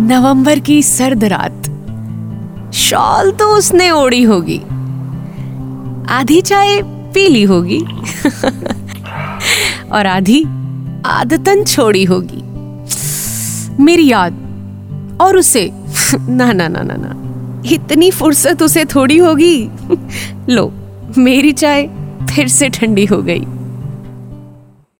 नवंबर की सर्द रात। शॉल तो उसने ओढ़ी होगी। आधी चाय पी ली होगी। और आधी आदतन छोड़ी होगी। मेरी याद, और उसे, ना ना ना ना ना, इतनी फुर्सत उसे थोड़ी होगी। लो, मेरी चाय फिर से ठंडी हो गई।